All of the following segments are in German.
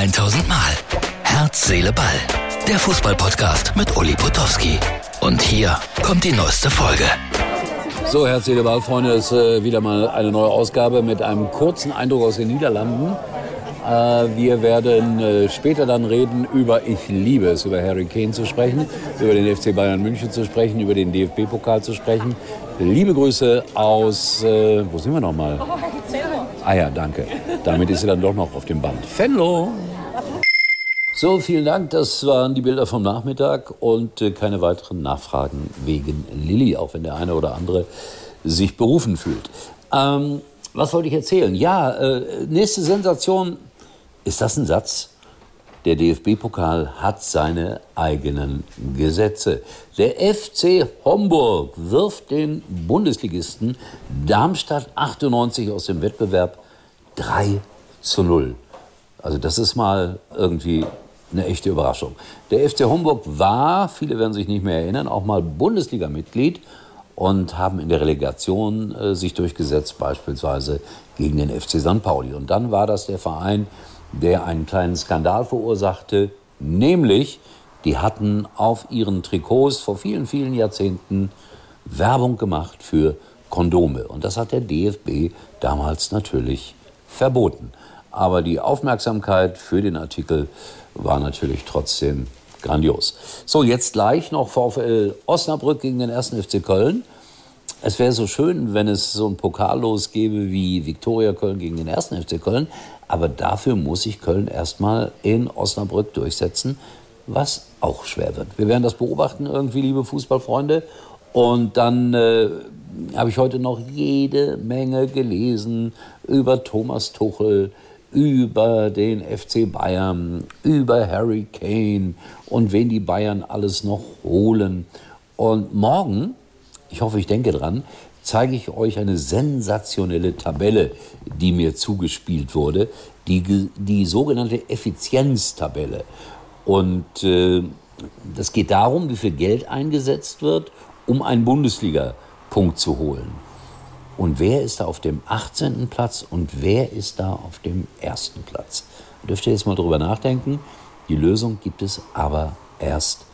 1000 Mal. Herz, Seele, Ball. Der Fußballpodcast mit Uli Potowski. Und hier kommt die neueste Folge. So, Herz, Seele, Ball, Freunde, ist äh, wieder mal eine neue Ausgabe mit einem kurzen Eindruck aus den Niederlanden. Äh, wir werden äh, später dann reden über, ich liebe es, über Harry Kane zu sprechen, über den FC Bayern München zu sprechen, über den DFB-Pokal zu sprechen. Liebe Grüße aus, äh, wo sind wir nochmal? Ah ja, danke. Damit ist sie dann doch noch auf dem Band. Fenlo! So, vielen Dank. Das waren die Bilder vom Nachmittag und äh, keine weiteren Nachfragen wegen Lilly, auch wenn der eine oder andere sich berufen fühlt. Ähm, was wollte ich erzählen? Ja, äh, nächste Sensation ist das ein Satz? Der DFB-Pokal hat seine eigenen Gesetze. Der FC Homburg wirft den Bundesligisten Darmstadt 98 aus dem Wettbewerb 3 zu 0. Also das ist mal irgendwie eine echte Überraschung. Der FC Homburg war, viele werden sich nicht mehr erinnern, auch mal Bundesliga-Mitglied und haben in der Relegation äh, sich durchgesetzt, beispielsweise gegen den FC St. Pauli. Und dann war das der Verein, der einen kleinen Skandal verursachte, nämlich die hatten auf ihren Trikots vor vielen, vielen Jahrzehnten Werbung gemacht für Kondome. Und das hat der DFB damals natürlich verboten. Aber die Aufmerksamkeit für den Artikel war natürlich trotzdem grandios. So, jetzt gleich noch VfL Osnabrück gegen den 1. FC Köln. Es wäre so schön, wenn es so ein Pokallos gäbe wie Viktoria Köln gegen den 1. FC Köln. Aber dafür muss sich Köln erstmal in Osnabrück durchsetzen, was auch schwer wird. Wir werden das beobachten irgendwie, liebe Fußballfreunde. Und dann äh, habe ich heute noch jede Menge gelesen über Thomas Tuchel, über den FC Bayern, über Harry Kane und wen die Bayern alles noch holen. Und morgen, ich hoffe, ich denke dran, zeige ich euch eine sensationelle Tabelle, die mir zugespielt wurde, die, die sogenannte Effizienztabelle. Und äh, das geht darum, wie viel Geld eingesetzt wird, um einen Bundesliga-Punkt zu holen. Und wer ist da auf dem 18. Platz und wer ist da auf dem ersten Platz? Dürft ihr jetzt mal drüber nachdenken. Die Lösung gibt es aber erst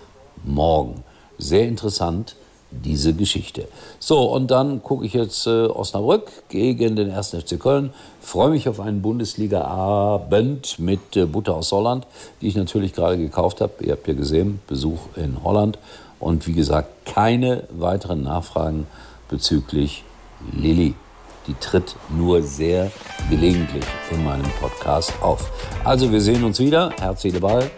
morgen. Sehr interessant diese Geschichte. So, und dann gucke ich jetzt äh, Osnabrück gegen den 1. FC Köln. Freue mich auf einen Bundesliga-Abend mit äh, Butter aus Holland, die ich natürlich gerade gekauft habe. Ihr habt ja gesehen, Besuch in Holland. Und wie gesagt, keine weiteren Nachfragen bezüglich Lilly. Die tritt nur sehr gelegentlich in meinem Podcast auf. Also wir sehen uns wieder. Herzliche Ball.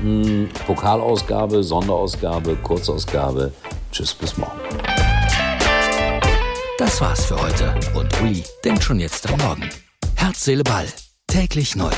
Hm, Pokalausgabe, Sonderausgabe, Kurzausgabe. Tschüss, bis morgen. Das war's für heute. Und Uli denkt schon jetzt am Morgen. Herz, Seele, Ball. Täglich neu.